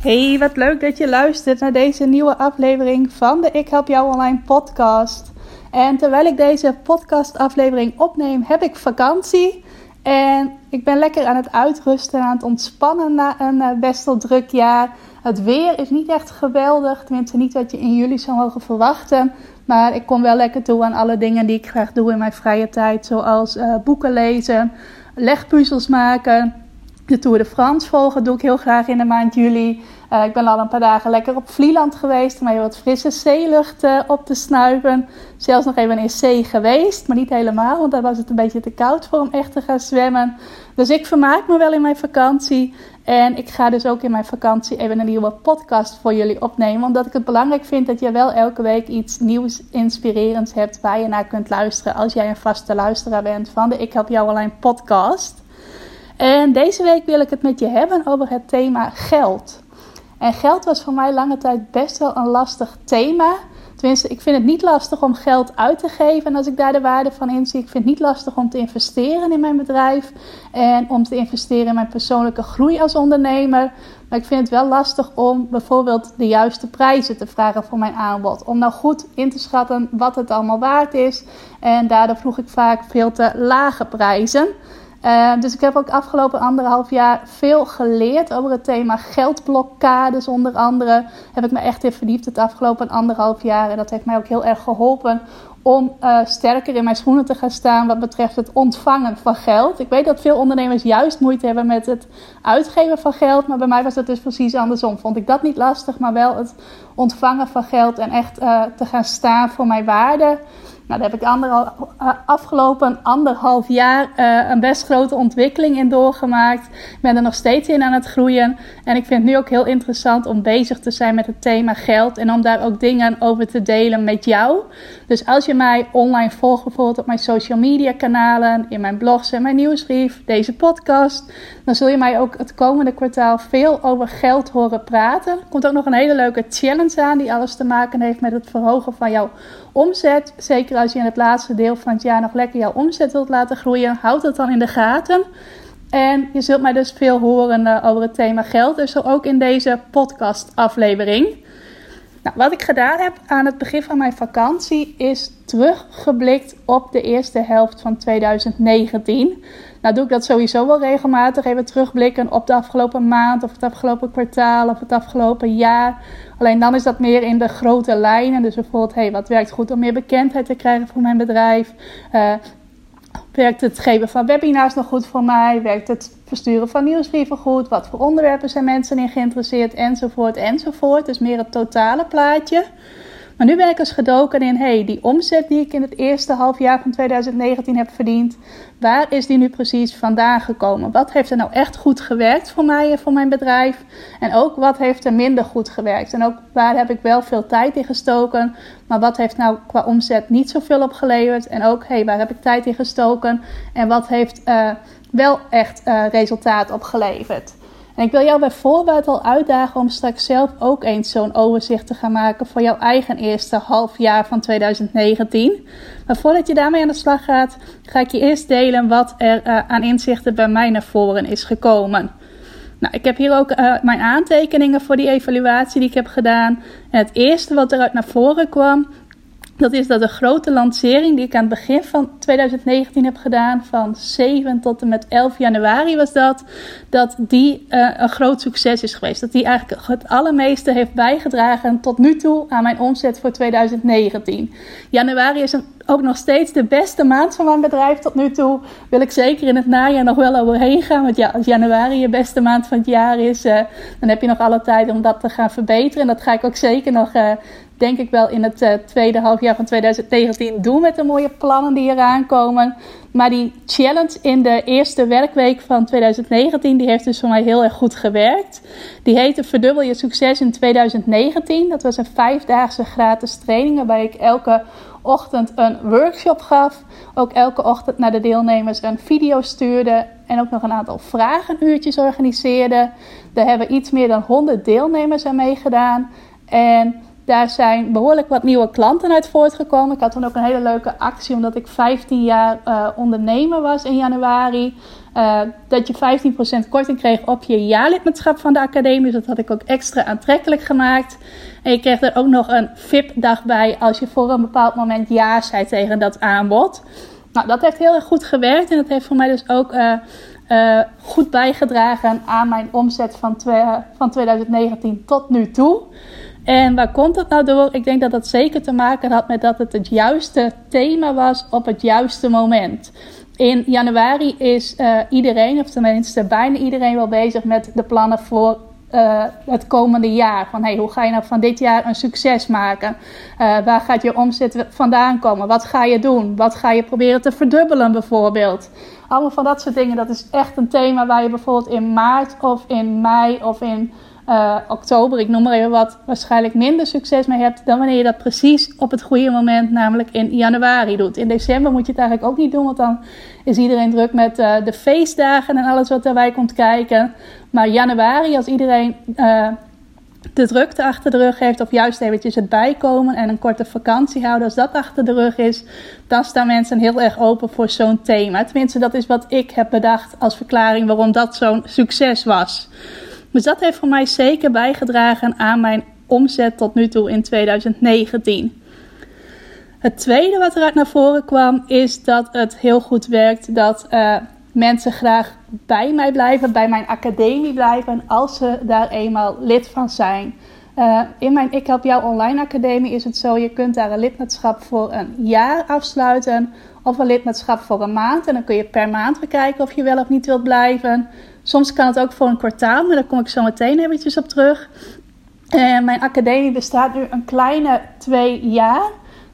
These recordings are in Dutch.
Hey, wat leuk dat je luistert naar deze nieuwe aflevering van de Ik Help Jou Online podcast. En terwijl ik deze podcastaflevering opneem, heb ik vakantie. En ik ben lekker aan het uitrusten en aan het ontspannen na een eh, best wel druk jaar. Het weer is niet echt geweldig, tenminste niet wat je in juli zou mogen verwachten. Maar ik kom wel lekker toe aan alle dingen die ik graag doe in mijn vrije tijd. Zoals uh, boeken lezen, legpuzzels maken, de Tour de France volgen doe ik heel graag in de maand juli. Uh, ik ben al een paar dagen lekker op Vlieland geweest om even wat frisse zeelucht uh, op te snuiven. Zelfs nog even in zee geweest, maar niet helemaal, want daar was het een beetje te koud voor om echt te gaan zwemmen. Dus ik vermaak me wel in mijn vakantie. En ik ga dus ook in mijn vakantie even een nieuwe podcast voor jullie opnemen. Omdat ik het belangrijk vind dat je wel elke week iets nieuws, inspirerends hebt waar je naar kunt luisteren. Als jij een vaste luisteraar bent van de Ik Help Jou Alleen podcast. En deze week wil ik het met je hebben over het thema geld. En geld was voor mij lange tijd best wel een lastig thema. Tenminste, ik vind het niet lastig om geld uit te geven als ik daar de waarde van inzie. Ik vind het niet lastig om te investeren in mijn bedrijf en om te investeren in mijn persoonlijke groei als ondernemer. Maar ik vind het wel lastig om bijvoorbeeld de juiste prijzen te vragen voor mijn aanbod. Om nou goed in te schatten wat het allemaal waard is. En daardoor vroeg ik vaak veel te lage prijzen. Uh, dus ik heb ook afgelopen anderhalf jaar veel geleerd over het thema geldblokkades. Onder andere heb ik me echt in verdiept het afgelopen anderhalf jaar. En dat heeft mij ook heel erg geholpen om uh, sterker in mijn schoenen te gaan staan wat betreft het ontvangen van geld. Ik weet dat veel ondernemers juist moeite hebben met het uitgeven van geld. Maar bij mij was het dus precies andersom. Vond ik dat niet lastig, maar wel het ontvangen van geld en echt uh, te gaan staan voor mijn waarde. Nou, daar heb ik uh, afgelopen anderhalf jaar uh, een best grote ontwikkeling in doorgemaakt. Ik ben er nog steeds in aan het groeien. En ik vind het nu ook heel interessant om bezig te zijn met het thema geld. En om daar ook dingen over te delen met jou. Dus als je mij online volgt, bijvoorbeeld op mijn social media kanalen, in mijn blogs en mijn nieuwsbrief, deze podcast, dan zul je mij ook het komende kwartaal veel over geld horen praten. Er komt ook nog een hele leuke challenge aan die alles te maken heeft met het verhogen van jouw omzet. Zeker als je in het laatste deel van het jaar nog lekker jouw omzet wilt laten groeien, houd dat dan in de gaten. En je zult mij dus veel horen uh, over het thema geld, dus ook in deze podcast-aflevering. Nou, wat ik gedaan heb aan het begin van mijn vakantie is teruggeblikt op de eerste helft van 2019. Nou doe ik dat sowieso wel regelmatig. Even terugblikken op de afgelopen maand of het afgelopen kwartaal of het afgelopen jaar. Alleen dan is dat meer in de grote lijnen. Dus bijvoorbeeld, hey, wat werkt goed om meer bekendheid te krijgen voor mijn bedrijf? Uh, werkt het geven van webinars nog goed voor mij? Werkt het versturen van nieuwsbrieven goed? Wat voor onderwerpen zijn mensen in geïnteresseerd? Enzovoort, enzovoort. Dus meer het totale plaatje. Maar nu ben ik eens gedoken in, hey, die omzet die ik in het eerste half jaar van 2019 heb verdiend, waar is die nu precies vandaan gekomen? Wat heeft er nou echt goed gewerkt voor mij en voor mijn bedrijf? En ook wat heeft er minder goed gewerkt? En ook waar heb ik wel veel tijd in gestoken, maar wat heeft nou qua omzet niet zoveel opgeleverd? En ook, hey, waar heb ik tijd in gestoken? En wat heeft uh, wel echt uh, resultaat opgeleverd? En ik wil jou bij voorbaat al uitdagen om straks zelf ook eens zo'n overzicht te gaan maken voor jouw eigen eerste half jaar van 2019. Maar voordat je daarmee aan de slag gaat, ga ik je eerst delen wat er uh, aan inzichten bij mij naar voren is gekomen. Nou, ik heb hier ook uh, mijn aantekeningen voor die evaluatie die ik heb gedaan. En het eerste wat eruit naar voren kwam, dat is dat de grote lancering die ik aan het begin van 2019 heb gedaan, van 7 tot en met 11 januari was dat, dat die uh, een groot succes is geweest. Dat die eigenlijk het allermeeste heeft bijgedragen tot nu toe aan mijn omzet voor 2019. Januari is een ook nog steeds de beste maand van mijn bedrijf tot nu toe. Wil ik zeker in het najaar nog wel overheen gaan. Want ja, als januari je beste maand van het jaar is, uh, dan heb je nog alle tijd om dat te gaan verbeteren. En dat ga ik ook zeker nog, uh, denk ik wel, in het uh, tweede halfjaar van 2019 doen met de mooie plannen die eraan komen. Maar die challenge in de eerste werkweek van 2019, die heeft dus voor mij heel erg goed gewerkt. Die heette Verdubbel je succes in 2019. Dat was een vijfdaagse gratis training waarbij ik elke ochtend een workshop gaf. Ook elke ochtend naar de deelnemers een video stuurde. En ook nog een aantal vragenuurtjes organiseerde. Daar hebben iets meer dan 100 deelnemers aan meegedaan. En daar zijn behoorlijk wat nieuwe klanten uit voortgekomen. Ik had toen ook een hele leuke actie, omdat ik 15 jaar uh, ondernemer was in januari. Uh, dat je 15% korting kreeg op je jaarlidmaatschap van de academie. Dus dat had ik ook extra aantrekkelijk gemaakt. En je kreeg er ook nog een VIP-dag bij als je voor een bepaald moment ja zei tegen dat aanbod. Nou, dat heeft heel erg goed gewerkt en dat heeft voor mij dus ook uh, goed bijgedragen aan mijn omzet van, van 2019 tot nu toe. En waar komt dat nou door? Ik denk dat dat zeker te maken had met dat het het juiste thema was op het juiste moment. In januari is uh, iedereen, of tenminste bijna iedereen, wel bezig met de plannen voor uh, het komende jaar. Van hey, hoe ga je nou van dit jaar een succes maken? Uh, waar gaat je omzet vandaan komen? Wat ga je doen? Wat ga je proberen te verdubbelen bijvoorbeeld? Allemaal van dat soort dingen. Dat is echt een thema waar je bijvoorbeeld in maart of in mei of in uh, oktober, ik noem maar even wat, waarschijnlijk minder succes mee hebt dan wanneer je dat precies op het goede moment, namelijk in januari doet. In december moet je het eigenlijk ook niet doen, want dan is iedereen druk met uh, de feestdagen en alles wat daarbij komt kijken. Maar januari, als iedereen uh, de drukte achter de rug heeft, of juist eventjes het bijkomen en een korte vakantie houden, als dat achter de rug is, dan staan mensen heel erg open voor zo'n thema. Tenminste, dat is wat ik heb bedacht als verklaring waarom dat zo'n succes was. Dus dat heeft voor mij zeker bijgedragen aan mijn omzet tot nu toe in 2019. Het tweede wat eruit naar voren kwam is dat het heel goed werkt dat uh, mensen graag bij mij blijven, bij mijn academie blijven, als ze daar eenmaal lid van zijn. Uh, in mijn Ik Help Jou Online Academie is het zo, je kunt daar een lidmaatschap voor een jaar afsluiten of een lidmaatschap voor een maand. En dan kun je per maand bekijken of je wel of niet wilt blijven. Soms kan het ook voor een kwartaal, maar daar kom ik zo meteen eventjes op terug. En mijn academie bestaat nu een kleine twee jaar.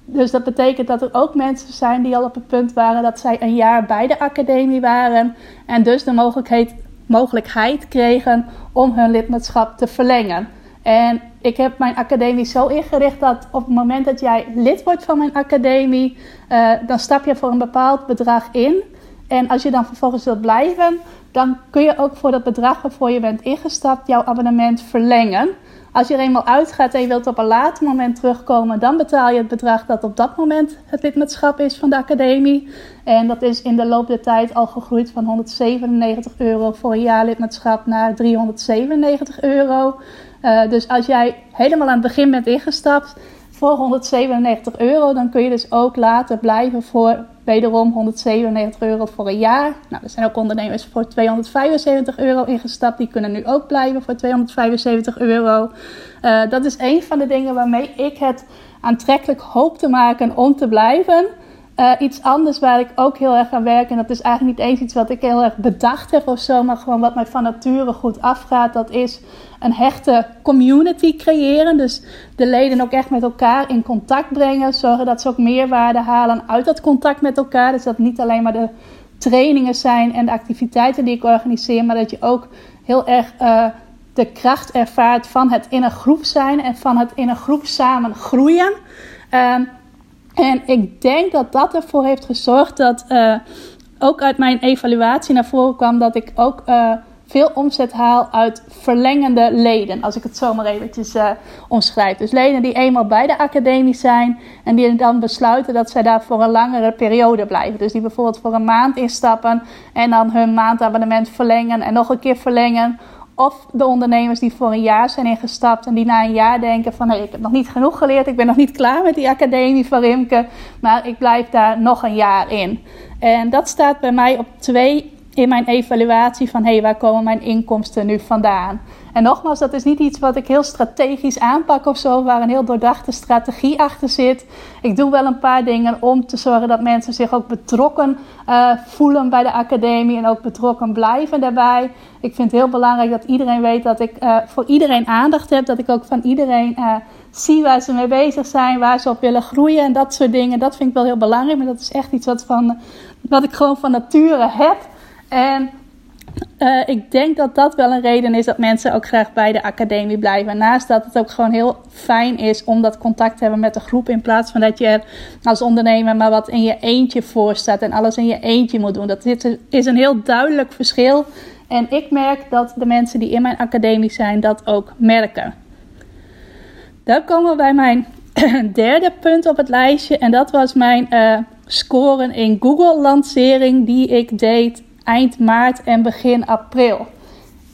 Dus dat betekent dat er ook mensen zijn die al op het punt waren dat zij een jaar bij de academie waren. En dus de mogelijkheid, mogelijkheid kregen om hun lidmaatschap te verlengen. En ik heb mijn academie zo ingericht dat op het moment dat jij lid wordt van mijn academie, uh, dan stap je voor een bepaald bedrag in. En als je dan vervolgens wilt blijven, dan kun je ook voor dat bedrag waarvoor je bent ingestapt jouw abonnement verlengen. Als je er eenmaal uitgaat en je wilt op een later moment terugkomen, dan betaal je het bedrag dat op dat moment het lidmaatschap is van de academie. En dat is in de loop der tijd al gegroeid van 197 euro voor een jaarlidmaatschap naar 397 euro. Uh, dus als jij helemaal aan het begin bent ingestapt voor 197 euro, dan kun je dus ook later blijven voor wederom 197 euro voor een jaar. Nou, er zijn ook ondernemers voor 275 euro ingestapt. Die kunnen nu ook blijven voor 275 euro. Uh, dat is een van de dingen waarmee ik het aantrekkelijk hoop te maken om te blijven. Uh, iets anders waar ik ook heel erg aan werk, en dat is eigenlijk niet eens iets wat ik heel erg bedacht heb of zo, maar gewoon wat mij van nature goed afgaat, dat is een hechte community creëren. Dus de leden ook echt met elkaar in contact brengen, zorgen dat ze ook meerwaarde halen uit dat contact met elkaar. Dus dat niet alleen maar de trainingen zijn en de activiteiten die ik organiseer, maar dat je ook heel erg uh, de kracht ervaart van het in een groep zijn en van het in een groep samen groeien. Uh, en ik denk dat dat ervoor heeft gezorgd dat uh, ook uit mijn evaluatie naar voren kwam dat ik ook uh, veel omzet haal uit verlengende leden. Als ik het zo maar eventjes uh, omschrijf. Dus leden die eenmaal bij de academie zijn en die dan besluiten dat zij daar voor een langere periode blijven. Dus die bijvoorbeeld voor een maand instappen en dan hun maandabonnement verlengen en nog een keer verlengen. Of de ondernemers die voor een jaar zijn ingestapt en die na een jaar denken van hey, ik heb nog niet genoeg geleerd, ik ben nog niet klaar met die academie van Rimke, maar ik blijf daar nog een jaar in. En dat staat bij mij op twee in mijn evaluatie van hey, waar komen mijn inkomsten nu vandaan? En nogmaals, dat is niet iets wat ik heel strategisch aanpak of zo, waar een heel doordachte strategie achter zit. Ik doe wel een paar dingen om te zorgen dat mensen zich ook betrokken uh, voelen bij de academie en ook betrokken blijven daarbij. Ik vind het heel belangrijk dat iedereen weet dat ik uh, voor iedereen aandacht heb, dat ik ook van iedereen uh, zie waar ze mee bezig zijn, waar ze op willen groeien en dat soort dingen. Dat vind ik wel heel belangrijk, maar dat is echt iets wat, van, wat ik gewoon van nature heb. En uh, ik denk dat dat wel een reden is dat mensen ook graag bij de academie blijven. Naast dat het ook gewoon heel fijn is om dat contact te hebben met de groep. In plaats van dat je er als ondernemer maar wat in je eentje voor staat en alles in je eentje moet doen. Dat is een heel duidelijk verschil. En ik merk dat de mensen die in mijn academie zijn dat ook merken. Dan komen we bij mijn derde punt op het lijstje. En dat was mijn uh, scoren in Google lancering die ik deed eind maart en begin april.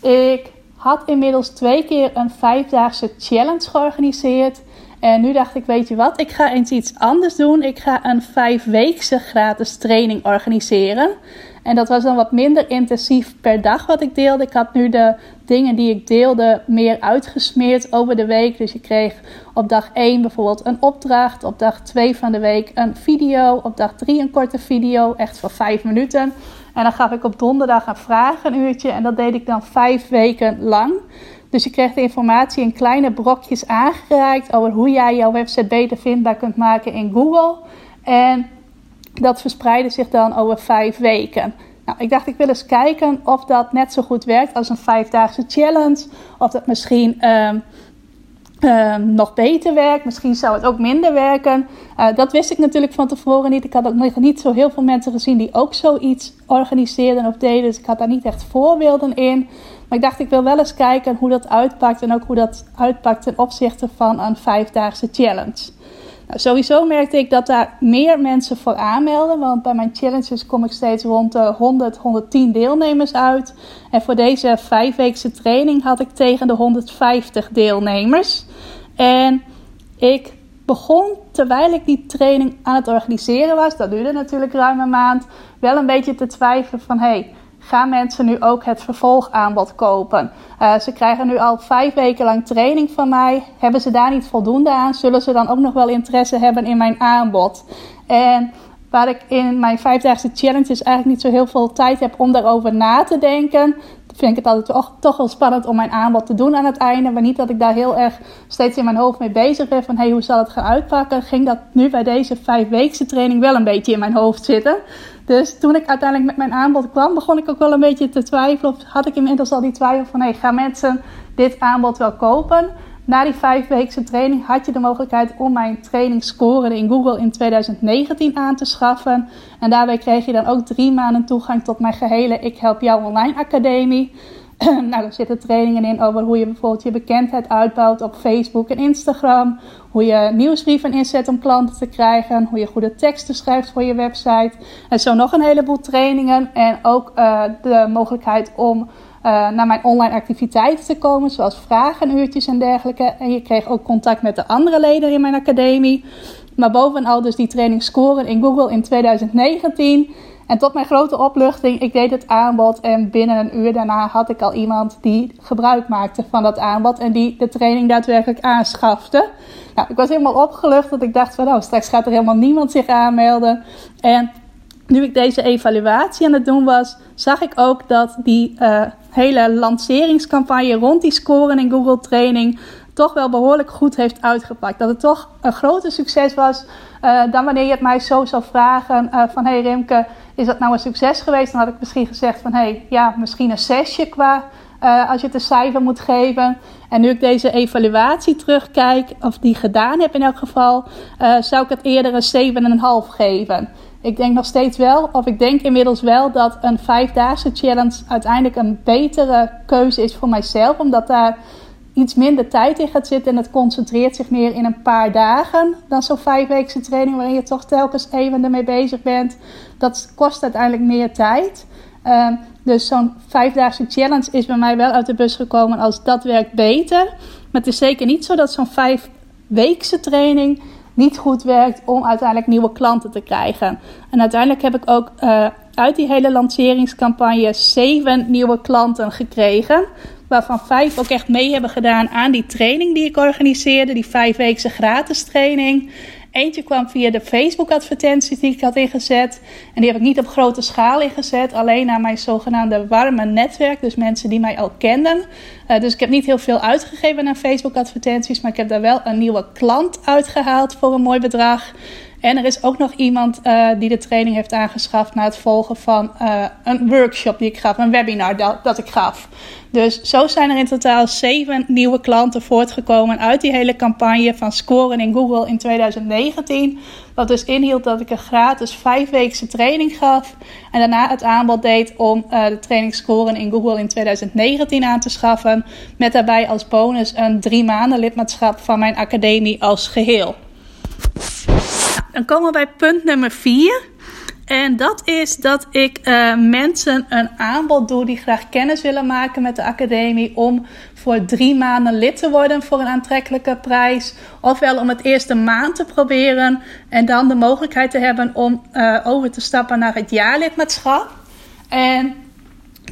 Ik had inmiddels twee keer een vijfdaagse challenge georganiseerd. En nu dacht ik, weet je wat, ik ga eens iets anders doen. Ik ga een vijfweekse gratis training organiseren. En dat was dan wat minder intensief per dag wat ik deelde. Ik had nu de dingen die ik deelde meer uitgesmeerd over de week. Dus je kreeg op dag 1 bijvoorbeeld een opdracht. Op dag 2 van de week een video. Op dag 3 een korte video, echt voor 5 minuten. En dan gaf ik op donderdag een vragenuurtje. En dat deed ik dan 5 weken lang. Dus je kreeg de informatie in kleine brokjes aangereikt over hoe jij jouw website beter vindbaar kunt maken in Google. En dat verspreidde zich dan over vijf weken. Nou, ik dacht, ik wil eens kijken of dat net zo goed werkt als een vijfdaagse challenge. Of dat misschien um, um, nog beter werkt. Misschien zou het ook minder werken. Uh, dat wist ik natuurlijk van tevoren niet. Ik had ook nog niet zo heel veel mensen gezien die ook zoiets organiseerden of deden. Dus ik had daar niet echt voorbeelden in. Maar ik dacht, ik wil wel eens kijken hoe dat uitpakt. En ook hoe dat uitpakt ten opzichte van een vijfdaagse challenge. Sowieso merkte ik dat daar meer mensen voor aanmelden. Want bij mijn challenges kom ik steeds rond de 100, 110 deelnemers uit. En voor deze vijfweekse training had ik tegen de 150 deelnemers. En ik begon terwijl ik die training aan het organiseren was, dat duurde natuurlijk ruim een maand, wel een beetje te twijfelen van hé. Hey, gaan mensen nu ook het vervolgaanbod kopen. Uh, ze krijgen nu al vijf weken lang training van mij. Hebben ze daar niet voldoende aan? Zullen ze dan ook nog wel interesse hebben in mijn aanbod? En waar ik in mijn vijfdaagse challenges eigenlijk niet zo heel veel tijd heb om daarover na te denken, vind ik het altijd toch, toch wel spannend om mijn aanbod te doen aan het einde. Maar niet dat ik daar heel erg steeds in mijn hoofd mee bezig ben van hey, hoe zal het gaan uitpakken. Ging dat nu bij deze vijfweekse training wel een beetje in mijn hoofd zitten. Dus toen ik uiteindelijk met mijn aanbod kwam, begon ik ook wel een beetje te twijfelen. Of had ik inmiddels al die twijfel van hey, gaan mensen dit aanbod wel kopen? Na die vijfweekse training had je de mogelijkheid om mijn training scoren in Google in 2019 aan te schaffen. En daarbij kreeg je dan ook drie maanden toegang tot mijn gehele Ik Help Jou Online Academie. nou, daar zitten trainingen in over hoe je bijvoorbeeld je bekendheid uitbouwt op Facebook en Instagram. Hoe je nieuwsbrieven inzet om klanten te krijgen. Hoe je goede teksten schrijft voor je website. En zo nog een heleboel trainingen. En ook uh, de mogelijkheid om uh, naar mijn online activiteiten te komen, zoals vragenuurtjes en dergelijke. En je kreeg ook contact met de andere leden in mijn academie. Maar bovenal dus die training scoren in Google in 2019. En tot mijn grote opluchting, ik deed het aanbod en binnen een uur daarna had ik al iemand die gebruik maakte van dat aanbod en die de training daadwerkelijk aanschafte. Nou, ik was helemaal opgelucht dat ik dacht van nou, straks gaat er helemaal niemand zich aanmelden. En nu ik deze evaluatie aan het doen was, zag ik ook dat die uh, hele lanceringscampagne rond die scoren in Google Training toch wel behoorlijk goed heeft uitgepakt. Dat het toch een groter succes was uh, dan wanneer je het mij zo zou vragen uh, van hey Rimke, is dat nou een succes geweest? Dan had ik misschien gezegd van hey, ja, misschien een zesje qua uh, als je het een cijfer moet geven. En nu ik deze evaluatie terugkijk, of die gedaan heb in elk geval, zou ik het eerder een 7,5 geven. Ik denk nog steeds wel, of ik denk inmiddels wel, dat een vijfdaagse challenge uiteindelijk een betere keuze is voor mijzelf. Omdat daar iets minder tijd in gaat zitten en het concentreert zich meer in een paar dagen dan zo'n vijfweekse training waarin je toch telkens even ermee bezig bent. Dat kost uiteindelijk meer tijd. Uh, dus zo'n vijfdaagse challenge is bij mij wel uit de bus gekomen als dat werkt beter. Maar het is zeker niet zo dat zo'n vijfweekse training niet goed werkt om uiteindelijk nieuwe klanten te krijgen. En uiteindelijk heb ik ook uh, uit die hele lanceringscampagne zeven nieuwe klanten gekregen. Waarvan vijf ook echt mee hebben gedaan aan die training die ik organiseerde. Die vijfweekse gratis training. Eentje kwam via de Facebook-advertenties die ik had ingezet. En die heb ik niet op grote schaal ingezet. Alleen naar mijn zogenaamde warme netwerk. Dus mensen die mij al kenden. Uh, dus ik heb niet heel veel uitgegeven aan Facebook-advertenties. Maar ik heb daar wel een nieuwe klant uitgehaald voor een mooi bedrag. En er is ook nog iemand uh, die de training heeft aangeschaft na het volgen van uh, een workshop die ik gaf, een webinar dat, dat ik gaf. Dus zo zijn er in totaal zeven nieuwe klanten voortgekomen uit die hele campagne van scoren in Google in 2019. Wat dus inhield dat ik een gratis vijfweekse training gaf. En daarna het aanbod deed om uh, de training scoren in Google in 2019 aan te schaffen. Met daarbij als bonus een drie maanden lidmaatschap van mijn academie als geheel. Dan komen we bij punt nummer 4. En dat is dat ik uh, mensen een aanbod doe die graag kennis willen maken met de academie. Om voor drie maanden lid te worden voor een aantrekkelijke prijs. Ofwel om het eerste maand te proberen. En dan de mogelijkheid te hebben om uh, over te stappen naar het jaarlidmaatschap. En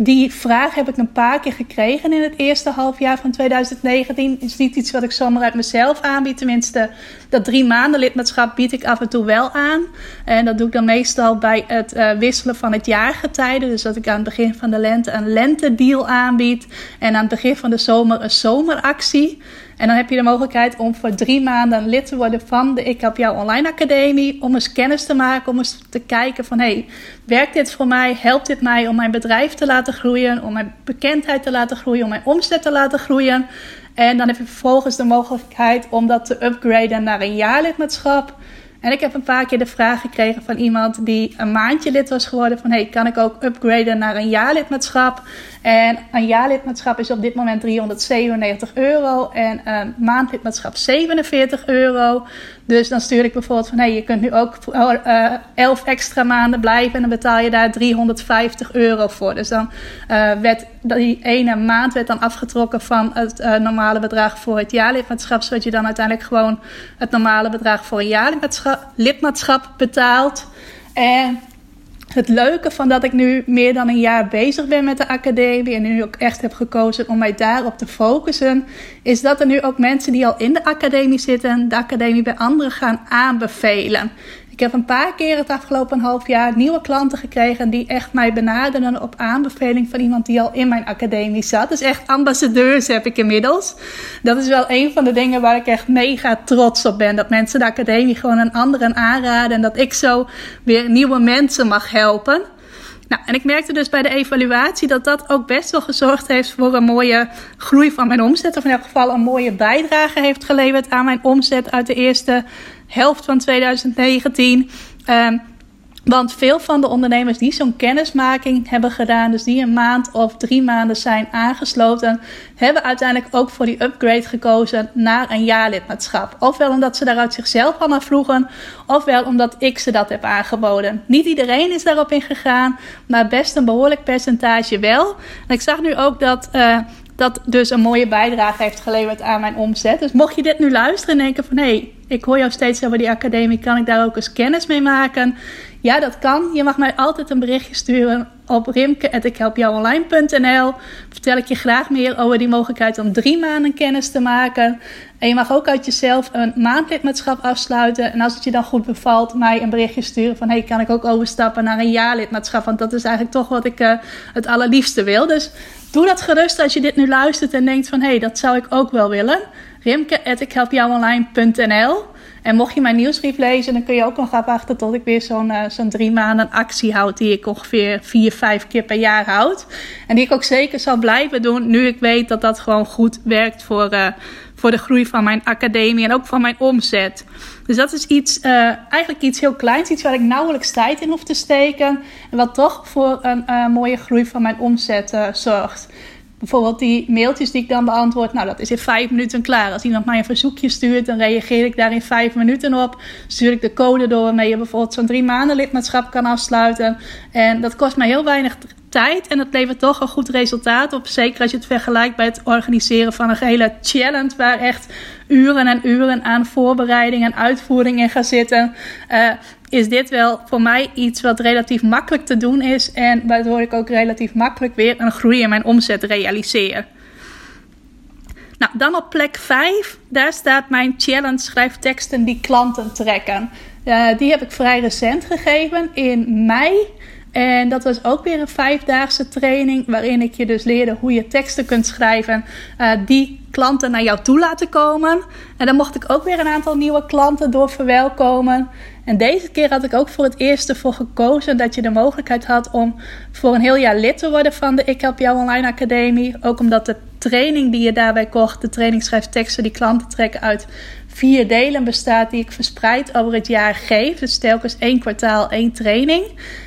die vraag heb ik een paar keer gekregen in het eerste halfjaar van 2019. Is niet iets wat ik zomaar uit mezelf aanbied. Tenminste, dat drie maanden lidmaatschap bied ik af en toe wel aan. En dat doe ik dan meestal bij het uh, wisselen van het jaargetijde. Dus dat ik aan het begin van de lente een lentedeal aanbied. En aan het begin van de zomer een zomeractie. En dan heb je de mogelijkheid om voor drie maanden lid te worden van de Ik Help Jou Online Academie. Om eens kennis te maken, om eens te kijken van... hey, werkt dit voor mij? Helpt dit mij om mijn bedrijf te laten groeien? Om mijn bekendheid te laten groeien? Om mijn omzet te laten groeien? En dan heb je vervolgens de mogelijkheid om dat te upgraden naar een jaarlidmaatschap. En ik heb een paar keer de vraag gekregen van iemand die een maandje lid was geworden: van hey, kan ik ook upgraden naar een jaarlidmaatschap? En een jaarlidmaatschap is op dit moment 397 euro en een maandlidmaatschap 47 euro. Dus dan stuur ik bijvoorbeeld van hey, je kunt nu ook uh, eh, 11 extra maanden blijven en dan betaal je daar 350 euro voor. Dus dan uh, werd die ene maand werd dan afgetrokken van het uh, normale bedrag voor het jaarlidmaatschap, zodat je dan uiteindelijk gewoon het normale bedrag voor een jaarlidmaatschap betaalt. En het leuke van dat ik nu meer dan een jaar bezig ben met de academie en nu ook echt heb gekozen om mij daarop te focussen, is dat er nu ook mensen die al in de academie zitten, de academie bij anderen gaan aanbevelen. Ik heb een paar keer het afgelopen half jaar nieuwe klanten gekregen die echt mij benaderen op aanbeveling van iemand die al in mijn academie zat. Dus echt ambassadeurs heb ik inmiddels. Dat is wel een van de dingen waar ik echt mega trots op ben. Dat mensen de academie gewoon een anderen aanraden en dat ik zo weer nieuwe mensen mag helpen. Nou, en ik merkte dus bij de evaluatie dat dat ook best wel gezorgd heeft voor een mooie groei van mijn omzet. Of in elk geval een mooie bijdrage heeft geleverd aan mijn omzet uit de eerste helft van 2019. Um, want veel van de ondernemers die zo'n kennismaking hebben gedaan, dus die een maand of drie maanden zijn aangesloten, hebben uiteindelijk ook voor die upgrade gekozen naar een jaarlidmaatschap. Ofwel omdat ze daaruit zichzelf al naar vroegen, ofwel omdat ik ze dat heb aangeboden. Niet iedereen is daarop ingegaan, maar best een behoorlijk percentage wel. En ik zag nu ook dat. Uh, dat dus een mooie bijdrage heeft geleverd aan mijn omzet. Dus mocht je dit nu luisteren en denken van... hé, hey, ik hoor jou steeds over die academie, kan ik daar ook eens kennis mee maken? Ja, dat kan. Je mag mij altijd een berichtje sturen op rimke.ikhelpjouonline.nl. Vertel ik je graag meer over die mogelijkheid om drie maanden kennis te maken. En je mag ook uit jezelf een maandlidmaatschap afsluiten. En als het je dan goed bevalt, mij een berichtje sturen van... hey, kan ik ook overstappen naar een jaarlidmaatschap? Want dat is eigenlijk toch wat ik uh, het allerliefste wil. Dus doe dat gerust als je dit nu luistert en denkt van... hé, hey, dat zou ik ook wel willen. Rimke.ikhelpjouonline.nl en mocht je mijn nieuwsbrief lezen, dan kun je ook nog wachten tot ik weer zo'n uh, zo'n drie maanden actie houd. Die ik ongeveer vier, vijf keer per jaar houd. En die ik ook zeker zal blijven doen. Nu ik weet dat dat gewoon goed werkt voor, uh, voor de groei van mijn academie en ook van mijn omzet. Dus dat is iets, uh, eigenlijk iets heel kleins. Iets waar ik nauwelijks tijd in hoef te steken. En wat toch voor een mooie groei van mijn omzet zorgt. Bijvoorbeeld die mailtjes die ik dan beantwoord, nou dat is in vijf minuten klaar. Als iemand mij een verzoekje stuurt, dan reageer ik daar in vijf minuten op. Stuur ik de code door waarmee je bijvoorbeeld zo'n drie maanden lidmaatschap kan afsluiten. En dat kost mij heel weinig tijd en dat levert toch een goed resultaat op. Zeker als je het vergelijkt bij het organiseren van een hele challenge, waar echt uren en uren aan voorbereiding en uitvoering in gaan zitten. Uh, is dit wel voor mij iets wat relatief makkelijk te doen is. En waardoor ik ook relatief makkelijk weer een groei in mijn omzet realiseer. Nou, dan op plek 5, daar staat mijn challenge schrijf teksten die klanten trekken. Uh, die heb ik vrij recent gegeven in mei. En dat was ook weer een vijfdaagse training, waarin ik je dus leerde hoe je teksten kunt schrijven uh, die klanten naar jou toe laten komen. En dan mocht ik ook weer een aantal nieuwe klanten door verwelkomen. En deze keer had ik ook voor het eerst ervoor gekozen dat je de mogelijkheid had om voor een heel jaar lid te worden van de Ik Help Jou Online Academie. Ook omdat de training die je daarbij kocht, de training schrijft teksten die klanten trekken uit vier delen bestaat die ik verspreid over het jaar geef. Dus telkens één kwartaal één training.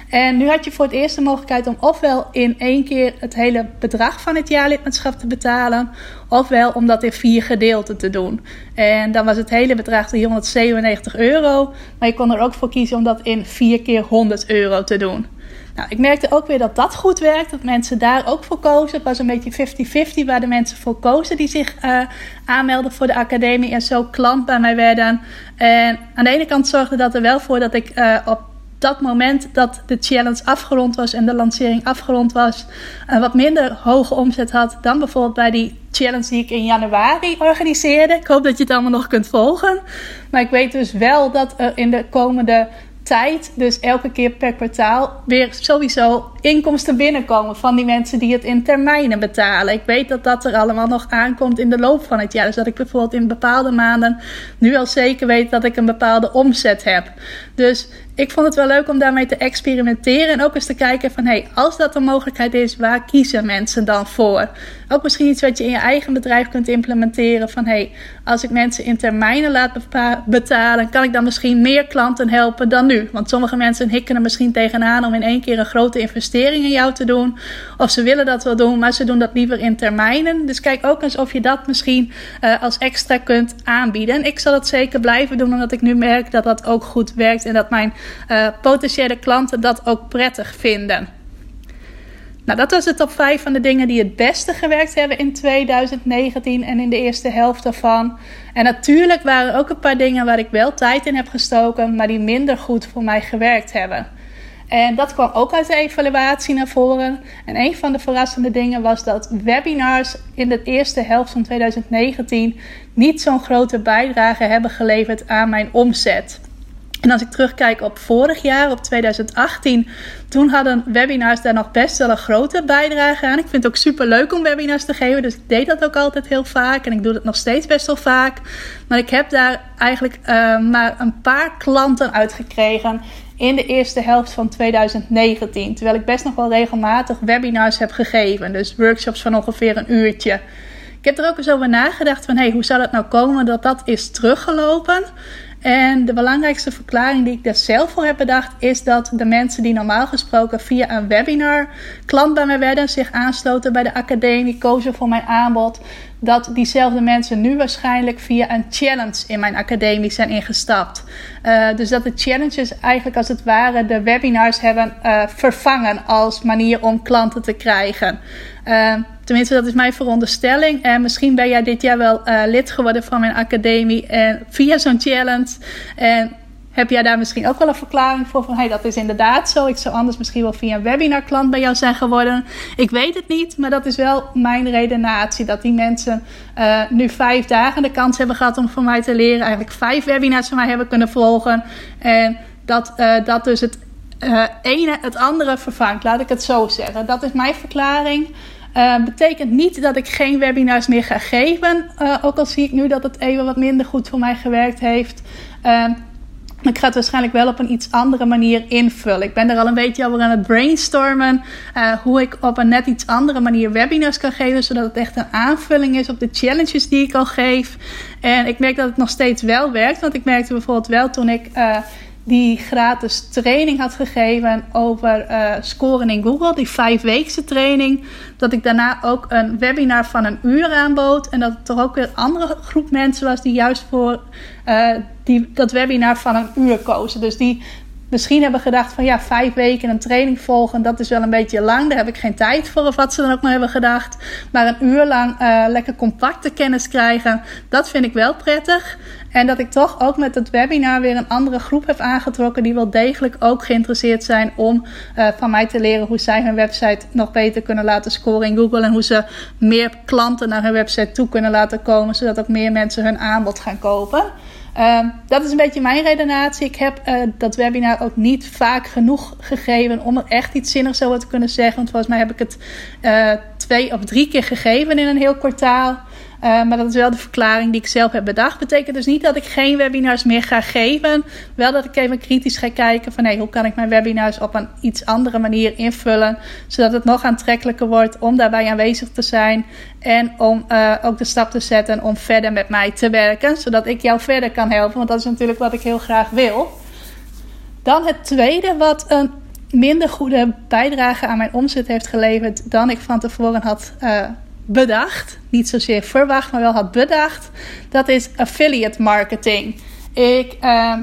En nu had je voor het eerst de mogelijkheid om ofwel in één keer het hele bedrag van het jaarlidmaatschap te betalen, ofwel om dat in vier gedeelten te doen. En dan was het hele bedrag 397 euro, maar je kon er ook voor kiezen om dat in vier keer 100 euro te doen. Nou, ik merkte ook weer dat dat goed werkt. Dat mensen daar ook voor kozen. Het was een beetje 50-50 waar de mensen voor kozen die zich uh, aanmelden voor de academie en zo klant bij mij werden. En aan de ene kant zorgde dat er wel voor dat ik uh, op dat moment dat de challenge afgerond was en de lancering afgerond was, uh, wat minder hoge omzet had dan bijvoorbeeld bij die challenge die ik in januari organiseerde. Ik hoop dat je het allemaal nog kunt volgen. Maar ik weet dus wel dat er in de komende tijd, dus elke keer per kwartaal, weer sowieso inkomsten binnenkomen van die mensen die het in termijnen betalen. Ik weet dat dat er allemaal nog aankomt in de loop van het jaar. Dus dat ik bijvoorbeeld in bepaalde maanden nu al zeker weet dat ik een bepaalde omzet heb. Dus ik vond het wel leuk om daarmee te experimenteren. En ook eens te kijken van, hey, als dat een mogelijkheid is, waar kiezen mensen dan voor? Ook misschien iets wat je in je eigen bedrijf kunt implementeren. Van, hey, als ik mensen in termijnen laat betalen, kan ik dan misschien meer klanten helpen dan nu? Want sommige mensen hikken er misschien tegenaan om in één keer een grote investering in jou te doen. Of ze willen dat wel doen, maar ze doen dat liever in termijnen. Dus kijk ook eens of je dat misschien uh, als extra kunt aanbieden. En ik zal het zeker blijven doen, omdat ik nu merk dat dat ook goed werkt en dat mijn uh, potentiële klanten dat ook prettig vinden. Nou, dat was de top 5 van de dingen die het beste gewerkt hebben in 2019 en in de eerste helft daarvan. En natuurlijk waren er ook een paar dingen waar ik wel tijd in heb gestoken, maar die minder goed voor mij gewerkt hebben. En dat kwam ook uit de evaluatie naar voren. En een van de verrassende dingen was dat webinars in de eerste helft van 2019 niet zo'n grote bijdrage hebben geleverd aan mijn omzet. En als ik terugkijk op vorig jaar, op 2018, toen hadden webinars daar nog best wel een grote bijdrage aan. Ik vind het ook super leuk om webinars te geven, dus ik deed dat ook altijd heel vaak en ik doe dat nog steeds best wel vaak. Maar ik heb daar eigenlijk uh, maar een paar klanten uitgekregen in de eerste helft van 2019. Terwijl ik best nog wel regelmatig webinars heb gegeven, dus workshops van ongeveer een uurtje. Ik heb er ook eens over nagedacht van, hey, hoe zou dat nou komen dat dat is teruggelopen? En de belangrijkste verklaring die ik daar zelf voor heb bedacht, is dat de mensen die normaal gesproken via een webinar klant bij mij werden, zich aansloten bij de academie, kozen voor mijn aanbod, dat diezelfde mensen nu waarschijnlijk via een challenge in mijn academie zijn ingestapt. Uh, dus dat de challenges eigenlijk als het ware de webinars hebben uh, vervangen als manier om klanten te krijgen. Uh, tenminste, dat is mijn veronderstelling. En misschien ben jij dit jaar wel lid geworden van mijn academie en via zo'n challenge. En heb jij daar misschien ook wel een verklaring voor? Van hey, dat is inderdaad zo. Ik zou anders misschien wel via een webinar klant bij jou zijn geworden. Ik weet het niet, maar dat is wel mijn redenatie. Dat die mensen uh, nu vijf dagen de kans hebben gehad om van mij te leren. Eigenlijk vijf webinars van mij hebben kunnen volgen. En dat, dat dus het uh, ene het andere vervangt. Laat ik het zo zeggen. Dat is mijn verklaring. Uh, betekent niet dat ik geen webinars meer ga geven. Uh, ook al zie ik nu dat het even wat minder goed voor mij gewerkt heeft. Uh, ik ga het waarschijnlijk wel op een iets andere manier invullen. Ik ben er al een beetje over aan het brainstormen. Hoe ik op een net iets andere manier webinars kan geven. Zodat het echt een aanvulling is op de challenges die ik al geef. En ik merk dat het nog steeds wel werkt. Want ik merkte bijvoorbeeld wel toen ik die gratis training had gegeven over uh, scoren in Google, die vijfweekse training, dat ik daarna ook een webinar van een uur aanbood en dat er ook weer een andere groep mensen was die juist voor uh, die, dat webinar van een uur kozen. Dus die misschien hebben gedacht van ja, vijf weken een training volgen, dat is wel een beetje lang. Daar heb ik geen tijd voor of wat ze dan ook maar hebben gedacht. Maar een uur lang uh, lekker compacte kennis krijgen, dat vind ik wel prettig. En dat ik toch ook met het webinar weer een andere groep heb aangetrokken die wel degelijk ook geïnteresseerd zijn om uh, van mij te leren hoe zij hun website nog beter kunnen laten scoren in Google en hoe ze meer klanten naar hun website toe kunnen laten komen, zodat ook meer mensen hun aanbod gaan kopen. Uh, dat is een beetje mijn redenatie. Ik heb uh, dat webinar ook niet vaak genoeg gegeven om er echt iets zinnigs over te kunnen zeggen. Want volgens mij heb ik het uh, twee of drie keer gegeven in een heel kwartaal. Uh, maar dat is wel de verklaring die ik zelf heb bedacht. Betekent dus niet dat ik geen webinars meer ga geven. Wel dat ik even kritisch ga kijken van hey, hoe kan ik mijn webinars op een iets andere manier invullen. Zodat het nog aantrekkelijker wordt om daarbij aanwezig te zijn. En om uh, ook de stap te zetten om verder met mij te werken. Zodat ik jou verder kan helpen. Want dat is natuurlijk wat ik heel graag wil. Dan het tweede wat een minder goede bijdrage aan mijn omzet heeft geleverd dan ik van tevoren had uh, bedacht. Niet zozeer verwacht, maar wel had bedacht. Dat is affiliate marketing. Ik uh,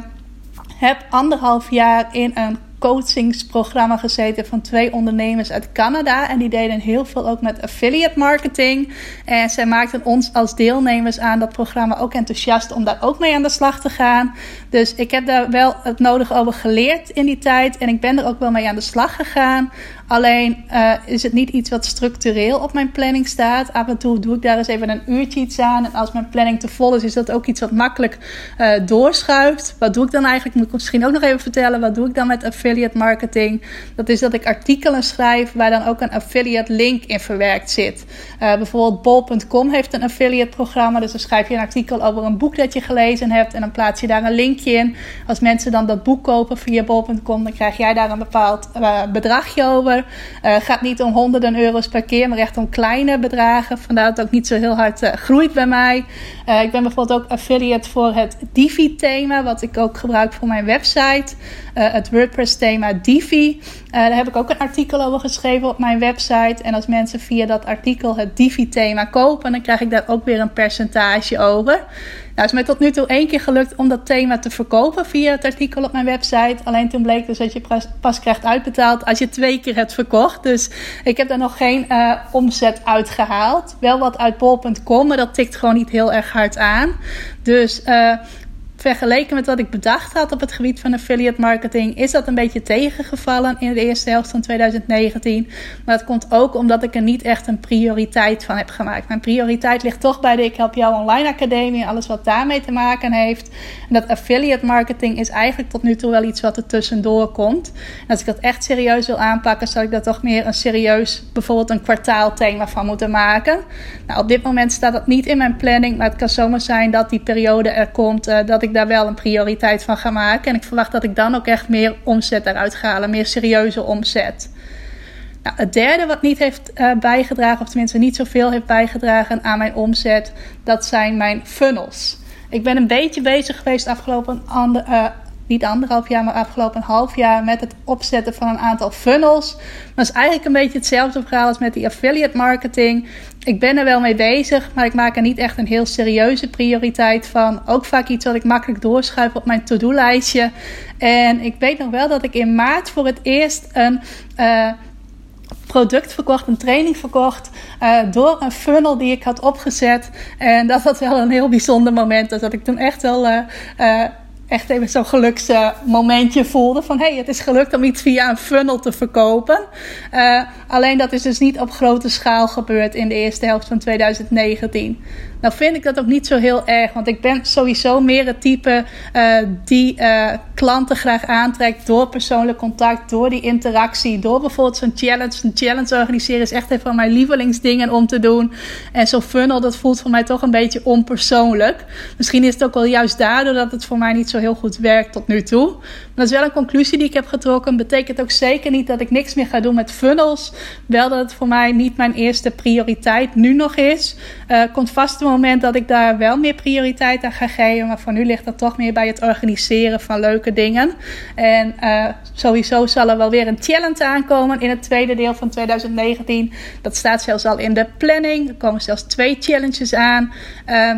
heb anderhalf jaar in een coachingsprogramma gezeten van twee ondernemers uit Canada. En die deden heel veel ook met affiliate marketing. En zij maakten ons als deelnemers aan dat programma ook enthousiast om daar ook mee aan de slag te gaan. Dus ik heb daar wel het nodige over geleerd in die tijd. En ik ben er ook wel mee aan de slag gegaan. Alleen uh, is het niet iets wat structureel op mijn planning staat. Af en toe doe ik daar eens even een uurtje iets aan. En als mijn planning te vol is, is dat ook iets wat makkelijk uh, doorschuift. Wat doe ik dan eigenlijk? Moet ik misschien ook nog even vertellen. Wat doe ik dan met affiliate marketing? Dat is dat ik artikelen schrijf waar dan ook een affiliate link in verwerkt zit. Uh, bijvoorbeeld bol.com heeft een affiliate programma. Dus dan schrijf je een artikel over een boek dat je gelezen hebt. En dan plaats je daar een linkje in. Als mensen dan dat boek kopen via bol.com, dan krijg jij daar een bepaald bedragje over. Uh, gaat niet om honderden euro's per keer, maar echt om kleine bedragen. Vandaar dat het ook niet zo heel hard uh, groeit bij mij. Uh, ik ben bijvoorbeeld ook affiliate voor het Divi-thema, wat ik ook gebruik voor mijn website. het WordPress-thema Divi. daar heb ik ook een artikel over geschreven op mijn website. En als mensen via dat artikel het Divi-thema kopen, dan krijg ik daar ook weer een percentage over. Nou, het is mij tot nu toe één keer gelukt om dat thema te verkopen via het artikel op mijn website. Alleen toen bleek dus dat je pas krijgt uitbetaald als je twee keer hebt verkocht. Dus ik heb daar nog geen uh, omzet uitgehaald. Wel wat uit bol.com, maar dat tikt gewoon niet heel erg hard aan. Dus uh, vergeleken met wat ik bedacht had op het gebied van affiliate marketing, is dat een beetje tegengevallen in de eerste helft van 2019. Maar dat komt ook omdat ik er niet echt een prioriteit van heb gemaakt. Mijn prioriteit ligt toch bij de Ik Help Jou Online Academie en alles wat daarmee te maken heeft. En dat affiliate marketing is eigenlijk tot nu toe wel iets wat er tussendoor komt. Als ik dat echt serieus wil aanpakken, zou ik daar toch meer een serieus, bijvoorbeeld een kwartaalthema van moeten maken. Nou, op dit moment staat dat niet in mijn planning, maar het kan zomaar zijn dat die periode er komt uh, dat ik daar wel een prioriteit van ga maken. En ik verwacht dat ik dan ook echt meer omzet eruit ga halen, meer serieuze omzet. Nou, het derde wat niet heeft uh, bijgedragen, of tenminste niet zoveel heeft bijgedragen aan mijn omzet, dat zijn mijn funnels. Ik ben een beetje bezig geweest afgelopen ander, uh, niet anderhalf jaar, maar afgelopen half jaar met het opzetten van een aantal funnels. Het is eigenlijk een beetje hetzelfde verhaal als met die affiliate marketing. Ik ben er wel mee bezig, maar ik maak er niet echt een heel serieuze prioriteit van. Ook vaak iets wat ik makkelijk doorschuif op mijn to-do-lijstje. En ik weet nog wel dat ik in maart voor het eerst een. Uh, product verkocht, een training verkocht uh, door een funnel die ik had opgezet. En dat was wel een heel bijzonder moment. Dus dat ik toen echt wel uh, echt even zo'n geluksmomentje voelde. Van hé, hey, het is gelukt om iets via een funnel te verkopen. Uh, alleen dat is dus niet op grote schaal gebeurd in de eerste helft van 2019. Nou vind ik dat ook niet zo heel erg. Want ik ben sowieso meer het type uh, die uh, klanten graag aantrekt door persoonlijk contact, door die interactie, door bijvoorbeeld zo'n challenge. Een challenge organiseren is echt een van mijn lievelingsdingen om te doen. En zo'n funnel, dat voelt voor mij toch een beetje onpersoonlijk. Misschien is het ook wel juist daardoor dat het voor mij niet zo heel goed werkt tot nu toe. Maar dat is wel een conclusie die ik heb getrokken. Betekent ook zeker niet dat ik niks meer ga doen met funnels. Wel dat het voor mij niet mijn eerste prioriteit nu nog is. Uh, komt vast een moment dat ik daar wel meer prioriteit aan ga geven. Maar voor nu ligt dat toch meer bij het organiseren van leuke dingen. En uh, sowieso zal er wel weer een challenge aankomen in het tweede deel van 2019. Dat staat zelfs al in de planning. Er komen zelfs twee challenges aan. Uh,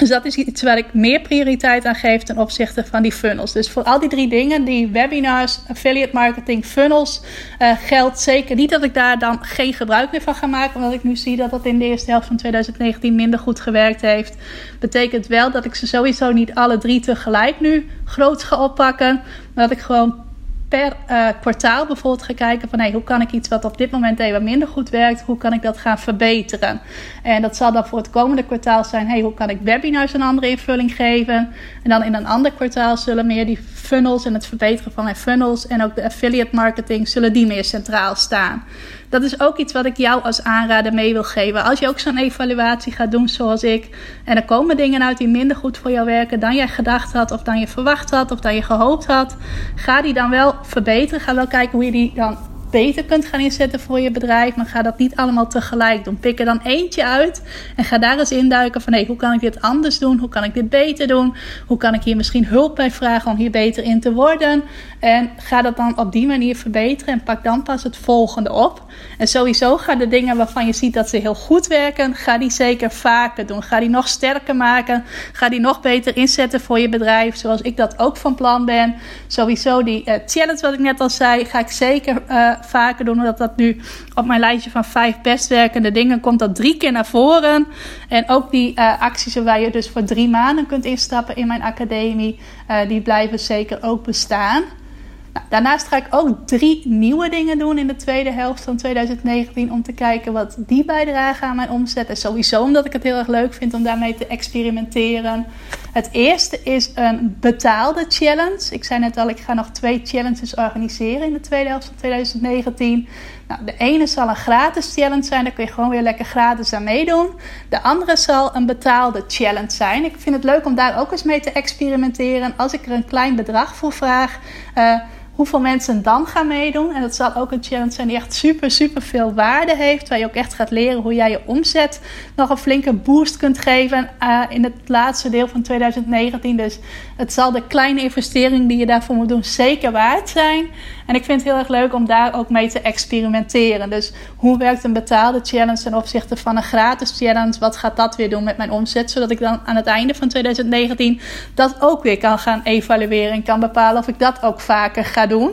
dus dat is iets waar ik meer prioriteit aan geef ten opzichte van die funnels. Dus voor al die drie dingen, die webinars, affiliate marketing, funnels, uh, geldt zeker niet dat ik daar dan geen gebruik meer van ga maken. Omdat ik nu zie dat dat in de eerste helft van 2019 minder goed gewerkt heeft. Betekent wel dat ik ze sowieso niet alle drie tegelijk nu groot ga oppakken. Maar dat ik gewoon per uh, kwartaal bijvoorbeeld gaan kijken van hey, hoe kan ik iets wat op dit moment even minder goed werkt, hoe kan ik dat gaan verbeteren? En dat zal dan voor het komende kwartaal zijn, hey, hoe kan ik webinars een andere invulling geven? En dan in een ander kwartaal zullen meer die funnels en het verbeteren van mijn funnels en ook de affiliate marketing zullen die meer centraal staan. Dat is ook iets wat ik jou als aanrader mee wil geven. Als je ook zo'n evaluatie gaat doen zoals ik en er komen dingen uit die minder goed voor jou werken dan jij gedacht had of dan je verwacht had of dan je gehoopt had, ga die dan wel verbeteren. Ga wel kijken hoe je die dan beter kunt gaan inzetten voor je bedrijf. Maar ga dat niet allemaal tegelijk doen. Pik er dan eentje uit en ga daar eens induiken van hoe kan ik dit anders doen? Hoe kan ik dit beter doen? Hoe kan ik hier misschien hulp bij vragen om hier beter in te worden? En ga dat dan op die manier verbeteren en pak dan pas het volgende op. En sowieso ga de dingen waarvan je ziet dat ze heel goed werken, ga die zeker vaker doen. Ga die nog sterker maken. Ga die nog beter inzetten voor je bedrijf, zoals ik dat ook van plan ben. Sowieso die uh, challenge wat ik net al zei, ga ik zeker uh, vaker doen. Omdat dat nu op mijn lijstje van vijf best werkende dingen komt dat drie keer naar voren. En ook die uh, acties waar je dus voor drie maanden kunt instappen in mijn academie, die blijven zeker ook bestaan. Nou, daarnaast ga ik ook drie nieuwe dingen doen in de tweede helft van 2019 om te kijken wat die bijdragen aan mijn omzet. En sowieso omdat ik het heel erg leuk vind om daarmee te experimenteren. Het eerste is een betaalde challenge. Ik zei net al, ik ga nog twee challenges organiseren in de tweede helft van 2019. Nou, de ene zal een gratis challenge zijn, daar kun je gewoon weer lekker gratis aan meedoen. De andere zal een betaalde challenge zijn. Ik vind het leuk om daar ook eens mee te experimenteren. Als ik er een klein bedrag voor vraag. Uh, hoeveel mensen dan gaan meedoen. En dat zal ook een challenge zijn die echt super, super veel waarde heeft. Waar je ook echt gaat leren hoe jij je omzet nog een flinke boost kunt geven uh, in het laatste deel van 2019. Dus het zal de kleine investering die je daarvoor moet doen zeker waard zijn. En ik vind het heel erg leuk om daar ook mee te experimenteren. Dus hoe werkt een betaalde challenge ten opzichte van een gratis challenge? Wat gaat dat weer doen met mijn omzet? Zodat ik dan aan het einde van 2019 dat ook weer kan gaan evalueren. En kan bepalen of ik dat ook vaker ga doen.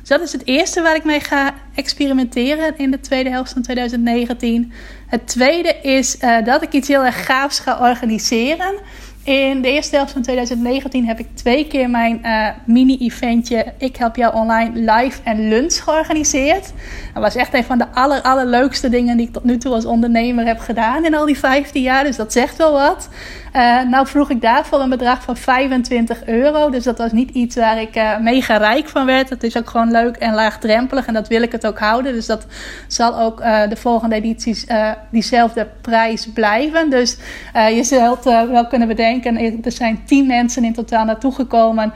Dus dat is het eerste waar ik mee ga experimenteren in de tweede helft van 2019. Het tweede is uh, dat ik iets heel erg gaafs ga organiseren. In de eerste helft van 2019 heb ik twee keer mijn uh, mini-eventje Ik Help Jou Online live en lunch georganiseerd. Dat was echt een van de aller, allerleukste dingen die ik tot nu toe als ondernemer heb gedaan in al die 15 jaar. Dus dat zegt wel wat. Uh, nou vroeg ik daarvoor een bedrag van 25 euro. Dus dat was niet iets waar ik uh, mega rijk van werd. Het is ook gewoon leuk en laagdrempelig. En dat wil ik het ook houden. Dus dat zal ook uh, de volgende edities diezelfde prijs blijven. Dus je zult wel kunnen bedenken. Er zijn 10 mensen in totaal naartoe gekomen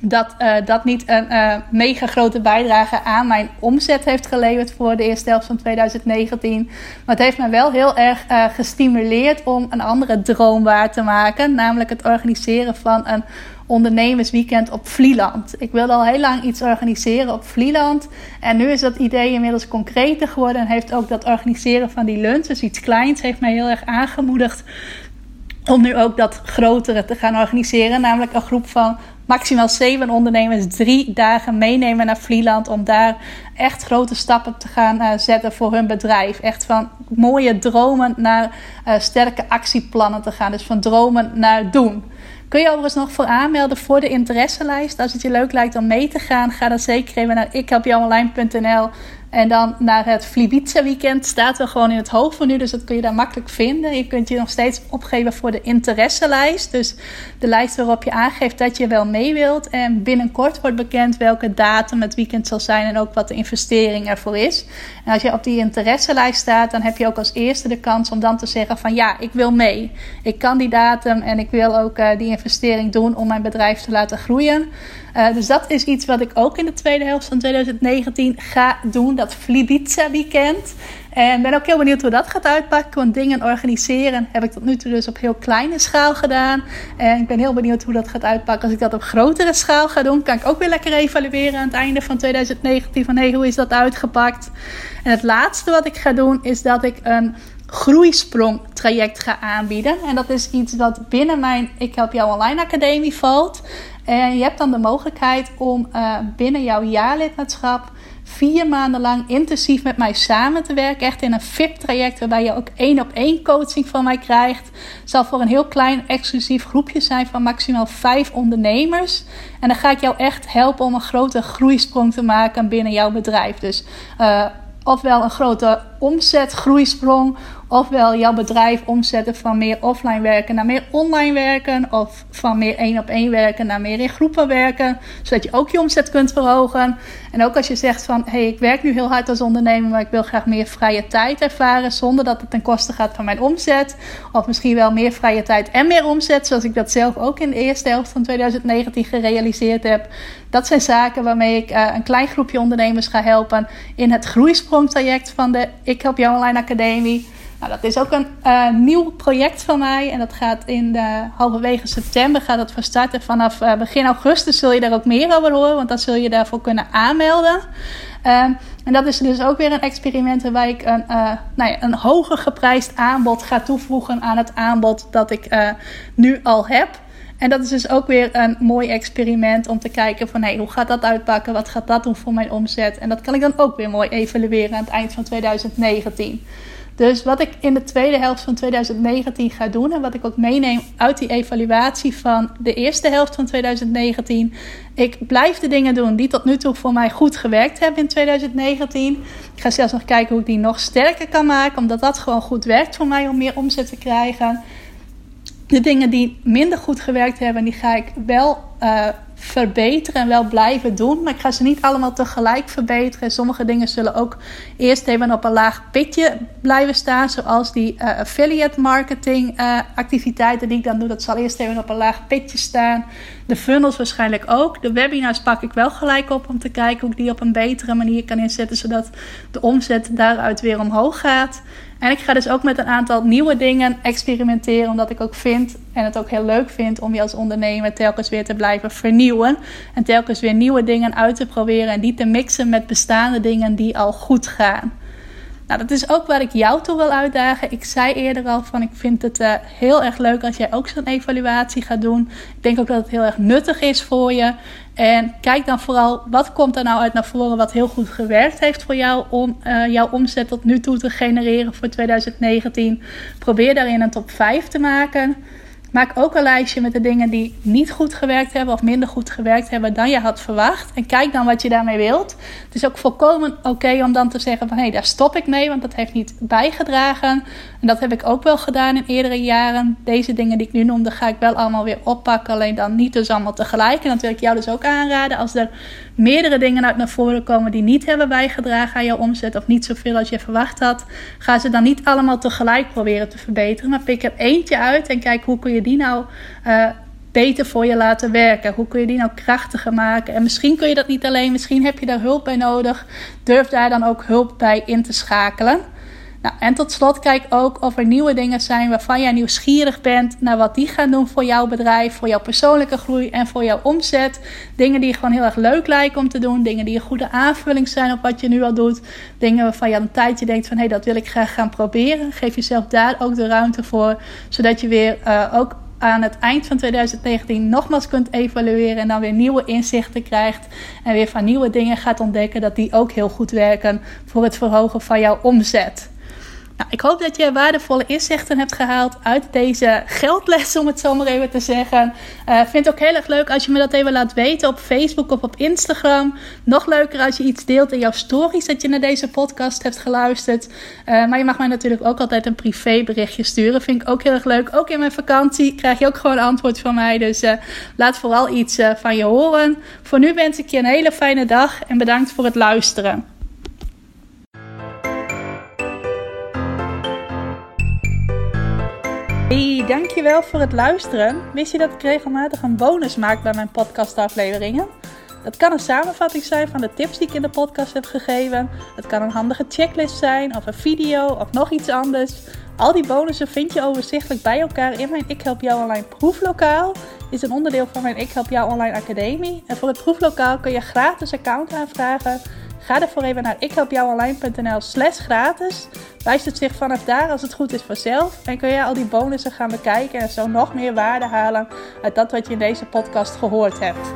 dat uh, dat niet een uh, mega grote bijdrage aan mijn omzet heeft geleverd voor de eerste helft van 2019. Maar het heeft me wel heel erg uh, gestimuleerd om een andere droom waar te maken. Namelijk het organiseren van een ondernemersweekend op Vlieland. Ik wilde al heel lang iets organiseren op Vlieland. En nu is dat idee inmiddels concreter geworden. En heeft ook dat organiseren van die lunch, dus iets kleins, heeft mij heel erg aangemoedigd om nu ook dat grotere te gaan organiseren. Namelijk een groep van maximaal zeven ondernemers drie dagen meenemen naar Vlieland. Om daar echt grote stappen te gaan uh, zetten voor hun bedrijf. Echt van mooie dromen naar uh, sterke actieplannen te gaan. Dus van dromen naar doen. Kun je overigens nog voor aanmelden voor de interesselijst. Als het je leuk lijkt om mee te gaan, ga dan zeker even naar ikhelpjouonline.nl en dan naar het Flibiza weekend staat er gewoon in het hoofdmenu. Dus dat kun je daar makkelijk vinden. Je kunt je nog steeds opgeven voor de interesselijst. Dus de lijst waarop je aangeeft dat je wel mee wilt. En binnenkort wordt bekend welke datum het weekend zal zijn. En ook wat de investering ervoor is. En als je op die interesselijst staat, dan heb je ook als eerste de kans om dan te zeggen van ja, ik wil mee. Ik kan die datum en ik wil ook uh, die investering doen om mijn bedrijf te laten groeien. dus dat is iets wat ik ook in de tweede helft van 2019 ga doen. Dat Flibiza weekend. En ben ook heel benieuwd hoe dat gaat uitpakken. Want dingen organiseren heb ik tot nu toe dus op heel kleine schaal gedaan. En ik ben heel benieuwd hoe dat gaat uitpakken. Als ik dat op grotere schaal ga doen, kan ik ook weer lekker evalueren aan het einde van 2019. Van hey, hoe is dat uitgepakt? En het laatste wat ik ga doen is dat ik een groeisprong traject ga aanbieden. En dat is iets wat binnen mijn Ik Help Jou Online Academie valt. En je hebt dan de mogelijkheid om uh, binnen jouw jaarlidmaatschap vier maanden lang intensief met mij samen te werken. Echt in een VIP-traject waarbij je ook één op één coaching van mij krijgt. Het zal voor een heel klein exclusief groepje zijn van maximaal vijf ondernemers. En dan ga ik jou echt helpen om een grote groeisprong te maken binnen jouw bedrijf. Dus uh, ofwel een grote omzetgroeisprong ofwel jouw bedrijf omzetten van meer offline werken naar meer online werken. Of van meer één op één werken naar meer in groepen werken. Zodat je ook je omzet kunt verhogen. En ook als je zegt van hé, hey, ik werk nu heel hard als ondernemer, maar ik wil graag meer vrije tijd ervaren. Zonder dat het ten koste gaat van mijn omzet. Of misschien wel meer vrije tijd en meer omzet. Zoals ik dat zelf ook in de eerste helft van 2019 gerealiseerd heb. Dat zijn zaken waarmee ik uh, een klein groepje ondernemers ga helpen in het groeisprongtraject van de Ik Help Jou Online Academie. Nou, dat is ook een uh, nieuw project van mij. En dat gaat in de halverwege september gaat dat van starten. Vanaf uh, begin augustus zul je daar ook meer over horen. Want dan zul je daarvoor kunnen aanmelden. Um, en dat is dus ook weer een experiment waarbij ik een, uh, nou ja, een hoger geprijsd aanbod ga toevoegen aan het aanbod dat ik nu al heb. En dat is dus ook weer een mooi experiment om te kijken van hey, hoe gaat dat uitpakken? Wat gaat dat doen voor mijn omzet? En dat kan ik dan ook weer mooi evalueren aan het eind van 2019. Dus wat ik in de tweede helft van 2019 ga doen en wat ik ook meeneem uit die evaluatie van de eerste helft van 2019. Ik blijf de dingen doen die tot nu toe voor mij goed gewerkt hebben in 2019. Ik ga zelfs nog kijken hoe ik die nog sterker kan maken, omdat dat gewoon goed werkt voor mij om meer omzet te krijgen. De dingen die minder goed gewerkt hebben, die ga ik wel uh, verbeteren en wel blijven doen. Maar ik ga ze niet allemaal tegelijk verbeteren. Sommige dingen zullen ook eerst even op een laag pitje blijven staan. Zoals die uh, affiliate marketing uh, activiteiten die ik dan doe. Dat zal eerst even op een laag pitje staan. De funnels waarschijnlijk ook. De webinars pak ik wel gelijk op om te kijken hoe ik die op een betere manier kan inzetten. Zodat de omzet daaruit weer omhoog gaat. En ik ga dus ook met een aantal nieuwe dingen experimenteren. Omdat ik ook vind en het ook heel leuk vind om je als ondernemer telkens weer te blijven vernieuwen. En telkens weer nieuwe dingen uit te proberen. En die te mixen met bestaande dingen die al goed gaan. Nou, dat is ook waar ik jou toe wil uitdagen. Ik zei eerder al van ik vind het uh, heel erg leuk als jij ook zo'n evaluatie gaat doen. Ik denk ook dat het heel erg nuttig is voor je. En kijk dan vooral wat komt er nou uit naar voren wat heel goed gewerkt heeft voor jou om uh, jouw omzet tot nu toe te genereren voor 2019. Probeer daarin een top 5 te maken. Maak ook een lijstje met de dingen die niet goed gewerkt hebben of minder goed gewerkt hebben dan je had verwacht. En kijk dan wat je daarmee wilt. Het is ook volkomen oké om dan te zeggen van hé, daar stop ik mee, want dat heeft niet bijgedragen. En dat heb ik ook wel gedaan in eerdere jaren. Deze dingen die ik nu noemde, ga ik wel allemaal weer oppakken. Alleen dan niet dus allemaal tegelijk. En dat wil ik jou dus ook aanraden. Als er meerdere dingen uit naar voren komen die niet hebben bijgedragen aan jouw omzet. Of niet zoveel als je verwacht had. Ga ze dan niet allemaal tegelijk proberen te verbeteren. Maar pik er eentje uit en kijk hoe kun je die nou... Uh, beter voor je laten werken? Hoe kun je die nou krachtiger maken? En misschien kun je dat niet alleen, misschien heb je daar hulp bij nodig. Durf daar dan ook hulp bij in te schakelen. Nou, en tot slot kijk ook of er nieuwe dingen zijn waarvan jij nieuwsgierig bent naar wat die gaan doen voor jouw bedrijf, voor jouw persoonlijke groei en voor jouw omzet. Dingen die je gewoon heel erg leuk lijken om te doen, dingen die een goede aanvulling zijn op wat je nu al doet, dingen waarvan je al een tijdje denkt van hé, hey, dat wil ik graag gaan proberen. Geef jezelf daar ook de ruimte voor, zodat je weer uh, ook aan het eind van 2019 nogmaals kunt evalueren en dan weer nieuwe inzichten krijgt en weer van nieuwe dingen gaat ontdekken dat die ook heel goed werken voor het verhogen van jouw omzet. Nou, ik hoop dat je waardevolle inzichten hebt gehaald uit deze geldles, om het zo maar even te zeggen. Uh, vind het ook heel erg leuk als je me dat even laat weten op Facebook of op Instagram. Nog leuker als je iets deelt in jouw stories dat je naar deze podcast hebt geluisterd. Uh, maar je mag mij natuurlijk ook altijd een privéberichtje sturen. Vind ik ook heel erg leuk. Ook in mijn vakantie krijg je ook gewoon antwoord van mij. Dus uh, laat vooral iets van je horen. Voor nu wens ik je een hele fijne dag en bedankt voor het luisteren. Hey, dankjewel voor het luisteren. Wist je dat ik regelmatig een bonus maak bij mijn podcastafleveringen? Dat kan een samenvatting zijn van de tips die ik in de podcast heb gegeven. Het kan een handige checklist zijn, of een video, of nog iets anders. Al die bonussen vind je overzichtelijk bij elkaar in mijn Ik Help Jou Online proeflokaal. Is een onderdeel van mijn Ik Help Jou Online Academie. En voor het proeflokaal kun je gratis account aanvragen. Ga ervoor even naar ikhelpjouonline.nl slash gratis. Wijst het zich vanaf daar als het goed is vanzelf. En kun je al die bonussen gaan bekijken en zo nog meer waarde halen uit dat wat je in deze podcast gehoord hebt.